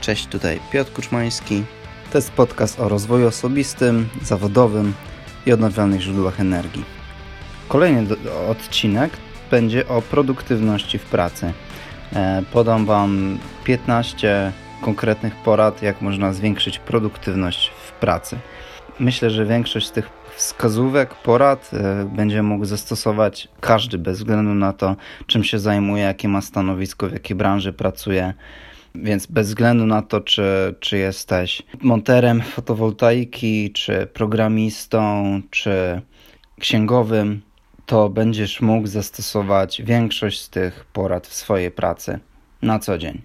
Cześć, tutaj Piotr Kuczmański. To jest podcast o rozwoju osobistym, zawodowym i odnawialnych źródłach energii. Kolejny odcinek będzie o produktywności w pracy. E, podam Wam 15 konkretnych porad, jak można zwiększyć produktywność w pracy. Myślę, że większość z tych wskazówek, porad e, będzie mógł zastosować każdy, bez względu na to, czym się zajmuje, jakie ma stanowisko, w jakiej branży pracuje. Więc bez względu na to, czy, czy jesteś monterem fotowoltaiki, czy programistą, czy księgowym, to będziesz mógł zastosować większość z tych porad w swojej pracy na co dzień.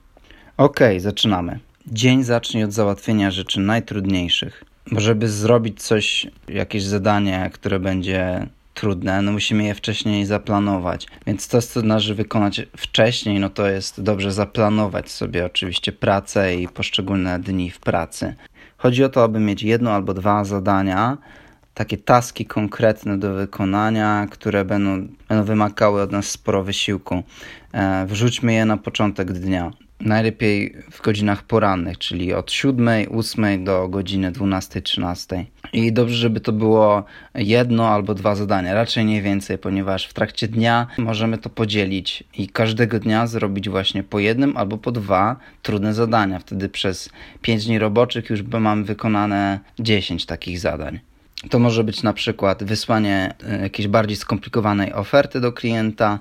Ok, zaczynamy. Dzień zacznie od załatwienia rzeczy najtrudniejszych. Bo żeby zrobić coś, jakieś zadanie, które będzie trudne, no musimy je wcześniej zaplanować. Więc to, co należy wykonać wcześniej, no to jest dobrze zaplanować sobie oczywiście pracę i poszczególne dni w pracy. Chodzi o to, aby mieć jedno albo dwa zadania, takie taski konkretne do wykonania, które będą, będą wymagały od nas sporo wysiłku. E, wrzućmy je na początek dnia. Najlepiej w godzinach porannych, czyli od 7, 8 do godziny 12, 13. I dobrze, żeby to było jedno albo dwa zadania, raczej nie więcej, ponieważ w trakcie dnia możemy to podzielić i każdego dnia zrobić właśnie po jednym albo po dwa trudne zadania. Wtedy przez 5 dni roboczych już mamy wykonane 10 takich zadań. To może być na przykład wysłanie e, jakiejś bardziej skomplikowanej oferty do klienta,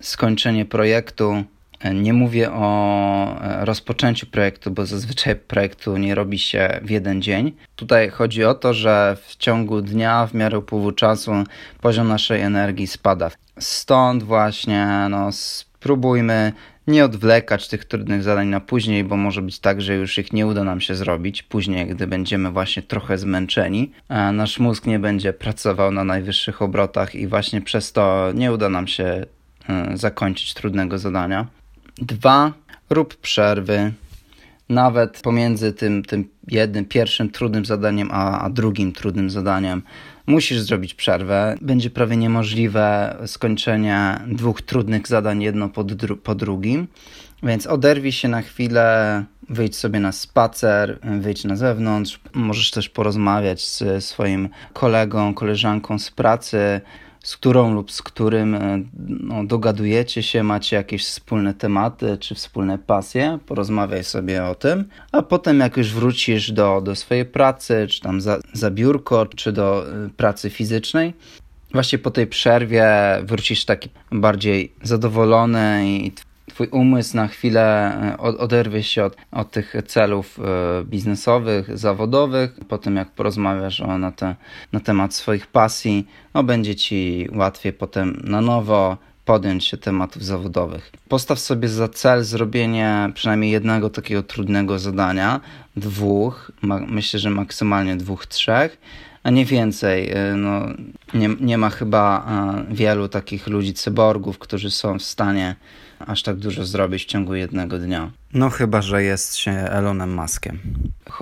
skończenie projektu. E, nie mówię o e, rozpoczęciu projektu, bo zazwyczaj projektu nie robi się w jeden dzień. Tutaj chodzi o to, że w ciągu dnia, w miarę upływu czasu, poziom naszej energii spada. Stąd właśnie no, spróbujmy nie odwlekać tych trudnych zadań na później, bo może być tak, że już ich nie uda nam się zrobić później, gdy będziemy właśnie trochę zmęczeni, a nasz mózg nie będzie pracował na najwyższych obrotach i właśnie przez to nie uda nam się e, zakończyć trudnego zadania. Dwa, rób przerwy. Nawet pomiędzy tym, tym jednym, pierwszym trudnym zadaniem, a, a drugim trudnym zadaniem, musisz zrobić przerwę. Będzie prawie niemożliwe skończenie dwóch trudnych zadań jedno po, dru po drugim. Więc oderwij się na chwilę, wyjdź sobie na spacer, wyjdź na zewnątrz. Możesz też porozmawiać z swoim kolegą, koleżanką z pracy, z którą lub z którym e, no, dogadujecie się, macie jakieś wspólne tematy czy wspólne pasje, porozmawiaj sobie o tym, a potem jak już wrócisz do, do swojej pracy, czy tam za, za biurko, czy do e, pracy fizycznej, właśnie po tej przerwie wrócisz taki bardziej zadowolony i Twój umysł na chwilę e, oderwie się od, od tych celów biznesowych, zawodowych. Potem, jak porozmawiasz o, na, te, na temat swoich pasji, no, będzie ci łatwiej potem na nowo podjąć się tematów zawodowych. Postaw sobie za cel zrobienie przynajmniej jednego takiego trudnego zadania, dwóch, myślę, że maksymalnie dwóch, trzech, a nie więcej. E, no, nie, nie ma chyba e, wielu takich ludzi cyborgów, którzy są w stanie aż tak dużo zrobić w ciągu jednego dnia. No chyba, że jest się Elonem Muskiem.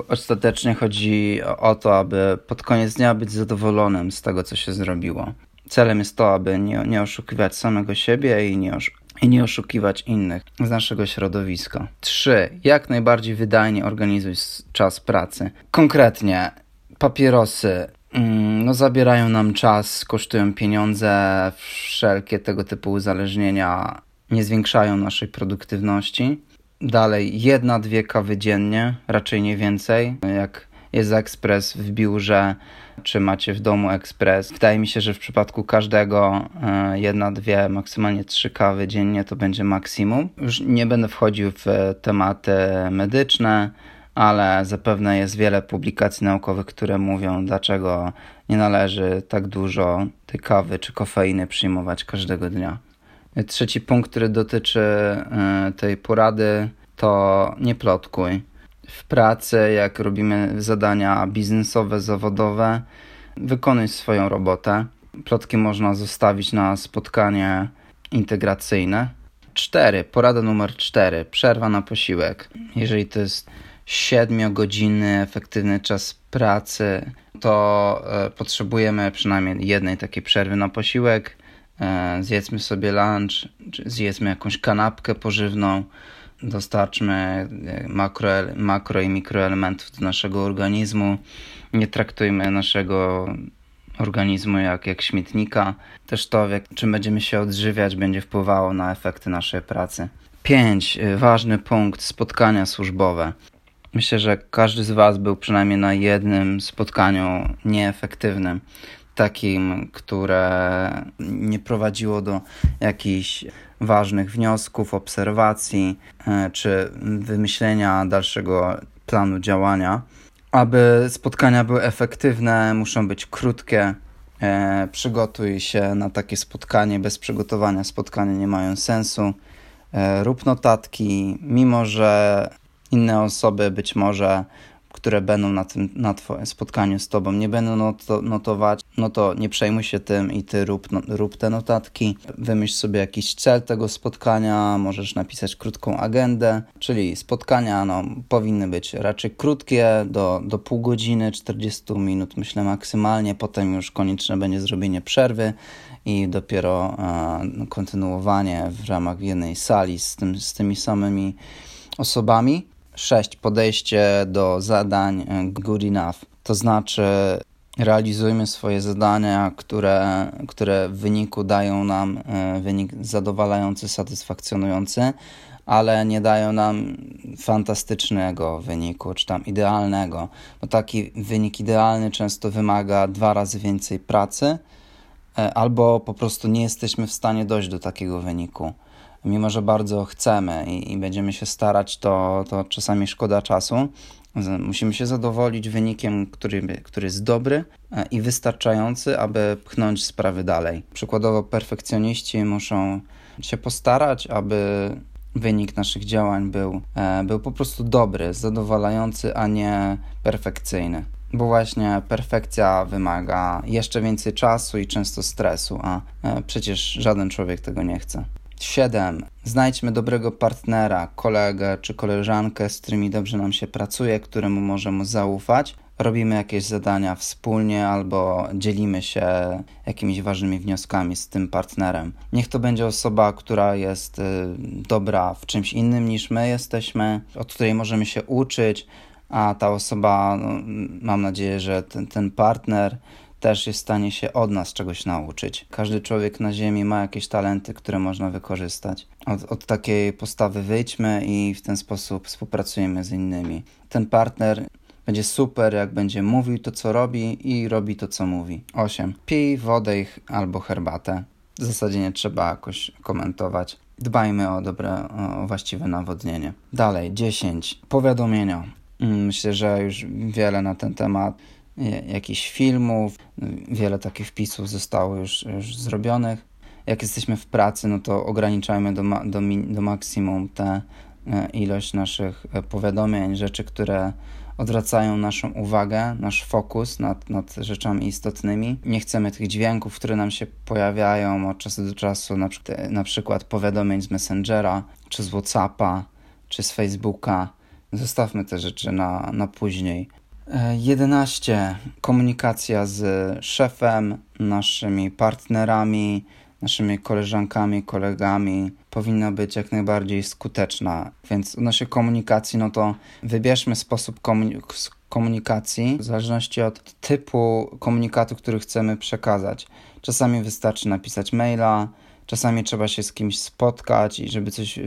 Ostatecznie chodzi o to, aby pod koniec dnia być zadowolonym z tego, co się zrobiło. Celem jest to, aby nie, nie oszukiwać samego siebie i nie, i nie oszukiwać innych z naszego środowiska. 3. Jak najbardziej wydajnie organizuj czas pracy. Konkretnie, papierosy mm, no, zabierają nam czas, kosztują pieniądze, wszelkie tego typu uzależnienia nie zwiększają naszej produktywności. Dalej, jedna, dwie kawy dziennie, raczej nie więcej. Jak jest ekspres w biurze, czy macie w domu ekspres. Wydaje mi się, że w przypadku każdego e, jedna, dwie, maksymalnie trzy kawy dziennie to będzie maksimum. Już nie będę wchodził w tematy medyczne, ale zapewne jest wiele publikacji naukowych, które mówią, dlaczego nie należy tak dużo tej kawy czy kofeiny przyjmować każdego dnia. Trzeci punkt, który dotyczy e, tej porady, to nie plotkuj. W pracy, jak robimy zadania biznesowe, zawodowe, wykonuj swoją robotę. Plotki można zostawić na spotkanie integracyjne. Cztery, porada numer cztery, przerwa na posiłek. Jeżeli to jest 7-godzinny efektywny czas pracy, to e, potrzebujemy przynajmniej jednej takiej przerwy na posiłek. E, zjedzmy sobie lunch, zjedzmy jakąś kanapkę pożywną, dostarczmy e, makro, makro i mikroelementów do naszego organizmu. Nie traktujmy naszego organizmu jak, jak śmietnika. Też to, jak, czym będziemy się odżywiać, będzie wpływało na efekty naszej pracy. 5. E, ważny punkt spotkania służbowe. Myślę, że każdy z Was był przynajmniej na jednym spotkaniu nieefektywnym, takim, które nie prowadziło do jakichś ważnych wniosków, obserwacji e, czy wymyślenia dalszego planu działania. Aby spotkania były efektywne, muszą być krótkie. E, przygotuj się na takie spotkanie. Bez przygotowania spotkania nie mają sensu. E, rób notatki, mimo że inne osoby być może które będą na tym na twoim spotkaniu z tobą, nie będą not notować, no to nie przejmuj się tym i ty rób, no, rób te notatki. Wymyśl sobie jakiś cel tego spotkania, możesz napisać krótką agendę, czyli spotkania no, powinny być raczej krótkie, do, do pół godziny, 40 minut myślę maksymalnie, potem już konieczne będzie zrobienie przerwy i dopiero e, kontynuowanie w ramach jednej sali z, tym, z tymi samymi osobami. 6. Podejście do zadań good enough. To znaczy, realizujmy swoje zadania, które, które w wyniku dają nam e, wynik zadowalający, satysfakcjonujący, ale nie dają nam fantastycznego wyniku, czy tam idealnego, bo taki wynik idealny często wymaga dwa razy więcej pracy, e, albo po prostu nie jesteśmy w stanie dojść do takiego wyniku mimo że bardzo chcemy i, i będziemy się starać, to, to czasami szkoda czasu. Musimy się zadowolić wynikiem, który, który jest dobry e, i wystarczający, aby pchnąć sprawy dalej. Przykładowo, perfekcjoniści muszą się postarać, aby wynik naszych działań był, e, był po prostu dobry, zadowalający, a nie perfekcyjny. Bo właśnie perfekcja wymaga jeszcze więcej czasu i często stresu, a e, przecież żaden człowiek tego nie chce. 7. Znajdźmy dobrego partnera, kolegę czy koleżankę, z którymi dobrze nam się pracuje, któremu możemy zaufać. Robimy jakieś zadania wspólnie albo dzielimy się jakimiś ważnymi wnioskami z tym partnerem. Niech to będzie osoba, która jest y, dobra w czymś innym niż my jesteśmy, od której możemy się uczyć, a ta osoba, no, mam nadzieję, że ten, ten partner też jest w stanie się od nas czegoś nauczyć. Każdy człowiek na Ziemi ma jakieś talenty, które można wykorzystać. Od, od takiej postawy wyjdźmy i w ten sposób współpracujemy z innymi. Ten partner będzie super, jak będzie mówił to, co robi i robi to, co mówi. 8. Pij wodę albo herbatę. W zasadzie nie trzeba jakoś komentować. Dbajmy o dobre, o właściwe nawodnienie. Dalej, 10. Powiadomienia. Mm, myślę, że już wiele na ten temat jakichś filmów, wiele takich wpisów zostało już, już zrobionych. Jak jesteśmy w pracy, no to ograniczajmy do, do, do maksimum tę e, ilość naszych e, powiadomień, rzeczy, które odwracają naszą uwagę, nasz fokus nad, nad rzeczami istotnymi. Nie chcemy tych dźwięków, które nam się pojawiają od czasu do czasu, na, na przykład powiadomień z Messengera, czy z Whatsappa, czy z Facebooka. Zostawmy te rzeczy na, na później. 11. Komunikacja z szefem, naszymi partnerami, naszymi koleżankami, kolegami powinna być jak najbardziej skuteczna. Więc naszej komunikacji, no to wybierzmy sposób komunikacji w zależności od typu komunikatu, który chcemy przekazać. Czasami wystarczy napisać maila, czasami trzeba się z kimś spotkać i żeby coś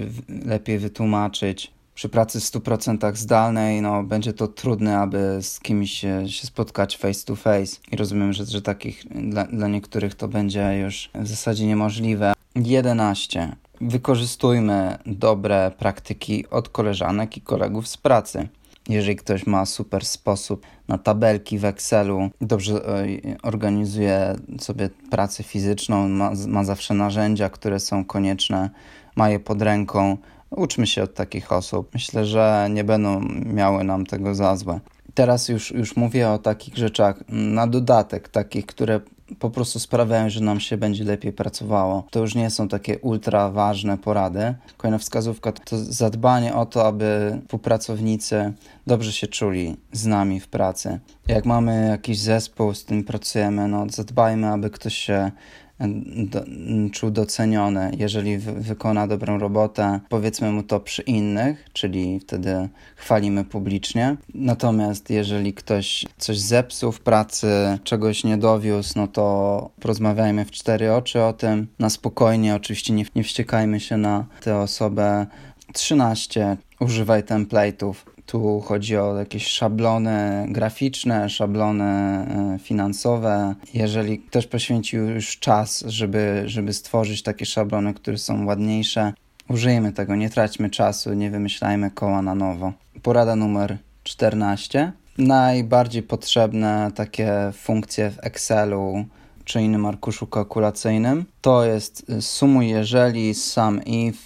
lepiej wytłumaczyć przy pracy w 100% zdalnej, no, będzie to trudne, aby z kimś się, się spotkać face to face. I rozumiem, że, że takich dla, dla niektórych to będzie już w zasadzie niemożliwe. 11. Wykorzystujmy dobre praktyki od koleżanek i kolegów z pracy. Jeżeli ktoś ma super sposób na tabelki w Excelu, dobrze e, organizuje sobie pracę fizyczną, ma, ma zawsze narzędzia, które są konieczne, ma je pod ręką, Uczmy się od takich osób. Myślę, że nie będą miały nam tego za złe. Teraz już, już mówię o takich rzeczach na dodatek, takich, które po prostu sprawiają, że nam się będzie lepiej pracowało. To już nie są takie ultra ważne porady. Kolejna wskazówka to zadbanie o to, aby współpracownicy dobrze się czuli z nami w pracy. Jak mamy jakiś zespół, z tym pracujemy, no zadbajmy, aby ktoś się do, czuł doceniony, jeżeli wy, wykona dobrą robotę, powiedzmy mu to przy innych, czyli wtedy chwalimy publicznie. Natomiast jeżeli ktoś coś zepsuł w pracy, czegoś nie dowiózł, no to porozmawiajmy w cztery oczy o tym, na spokojnie, oczywiście nie, nie wściekajmy się na tę osobę. 13. Używaj template'ów tu chodzi o jakieś szablony graficzne, szablony e, finansowe. Jeżeli ktoś poświęcił już czas, żeby, żeby stworzyć takie szablony, które są ładniejsze, użyjmy tego, nie traćmy czasu, nie wymyślajmy koła na nowo. Porada numer 14. Najbardziej potrzebne takie funkcje w Excelu czy innym arkuszu kalkulacyjnym to jest sumuj jeżeli, sum if,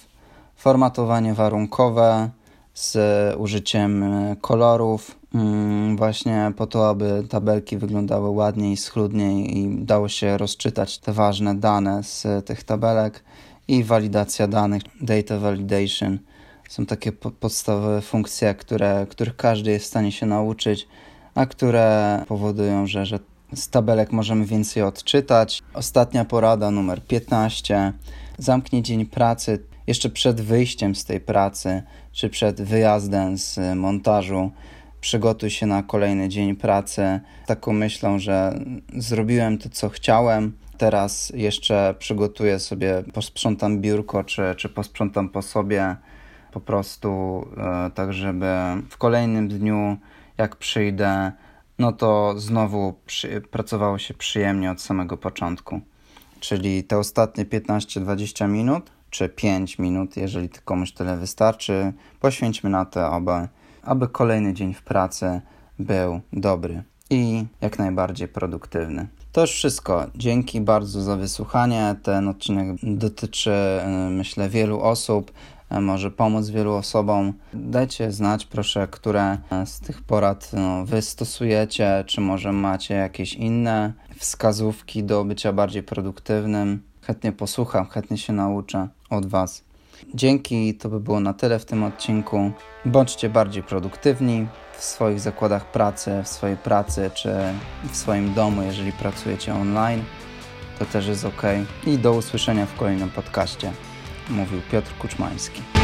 formatowanie warunkowe, z użyciem e, kolorów, mm, właśnie po to, aby tabelki wyglądały ładniej, schludniej i dało się rozczytać te ważne dane z tych tabelek i walidacja danych, data validation. Są takie podstawowe funkcje, które, których każdy jest w stanie się nauczyć, a które powodują, że, że z tabelek możemy więcej odczytać. Ostatnia porada numer 15. Zamknij dzień pracy jeszcze przed wyjściem z tej pracy, czy przed wyjazdem z montażu, przygotuj się na kolejny dzień pracy, taką myślą, że zrobiłem to, co chciałem. Teraz jeszcze przygotuję sobie, posprzątam biurko, czy, czy posprzątam po sobie, po prostu, e, tak żeby w kolejnym dniu, jak przyjdę, no to znowu przy, pracowało się przyjemnie od samego początku. Czyli te ostatnie 15-20 minut czy 5 minut, jeżeli komuś tyle wystarczy. Poświęćmy na to, aby, aby kolejny dzień w pracy był dobry i jak najbardziej produktywny. To już wszystko. Dzięki bardzo za wysłuchanie. Ten odcinek dotyczy, y, myślę, wielu osób, y, może pomóc wielu osobom. Dajcie znać, proszę, które z tych porad no, wy stosujecie, czy może macie jakieś inne wskazówki do bycia bardziej produktywnym. Chętnie posłucham, chętnie się nauczę od Was. Dzięki, to by było na tyle w tym odcinku. Bądźcie bardziej produktywni w swoich zakładach pracy, w swojej pracy czy w swoim domu, jeżeli pracujecie online. To też jest ok. I do usłyszenia w kolejnym podcaście. Mówił Piotr Kuczmański.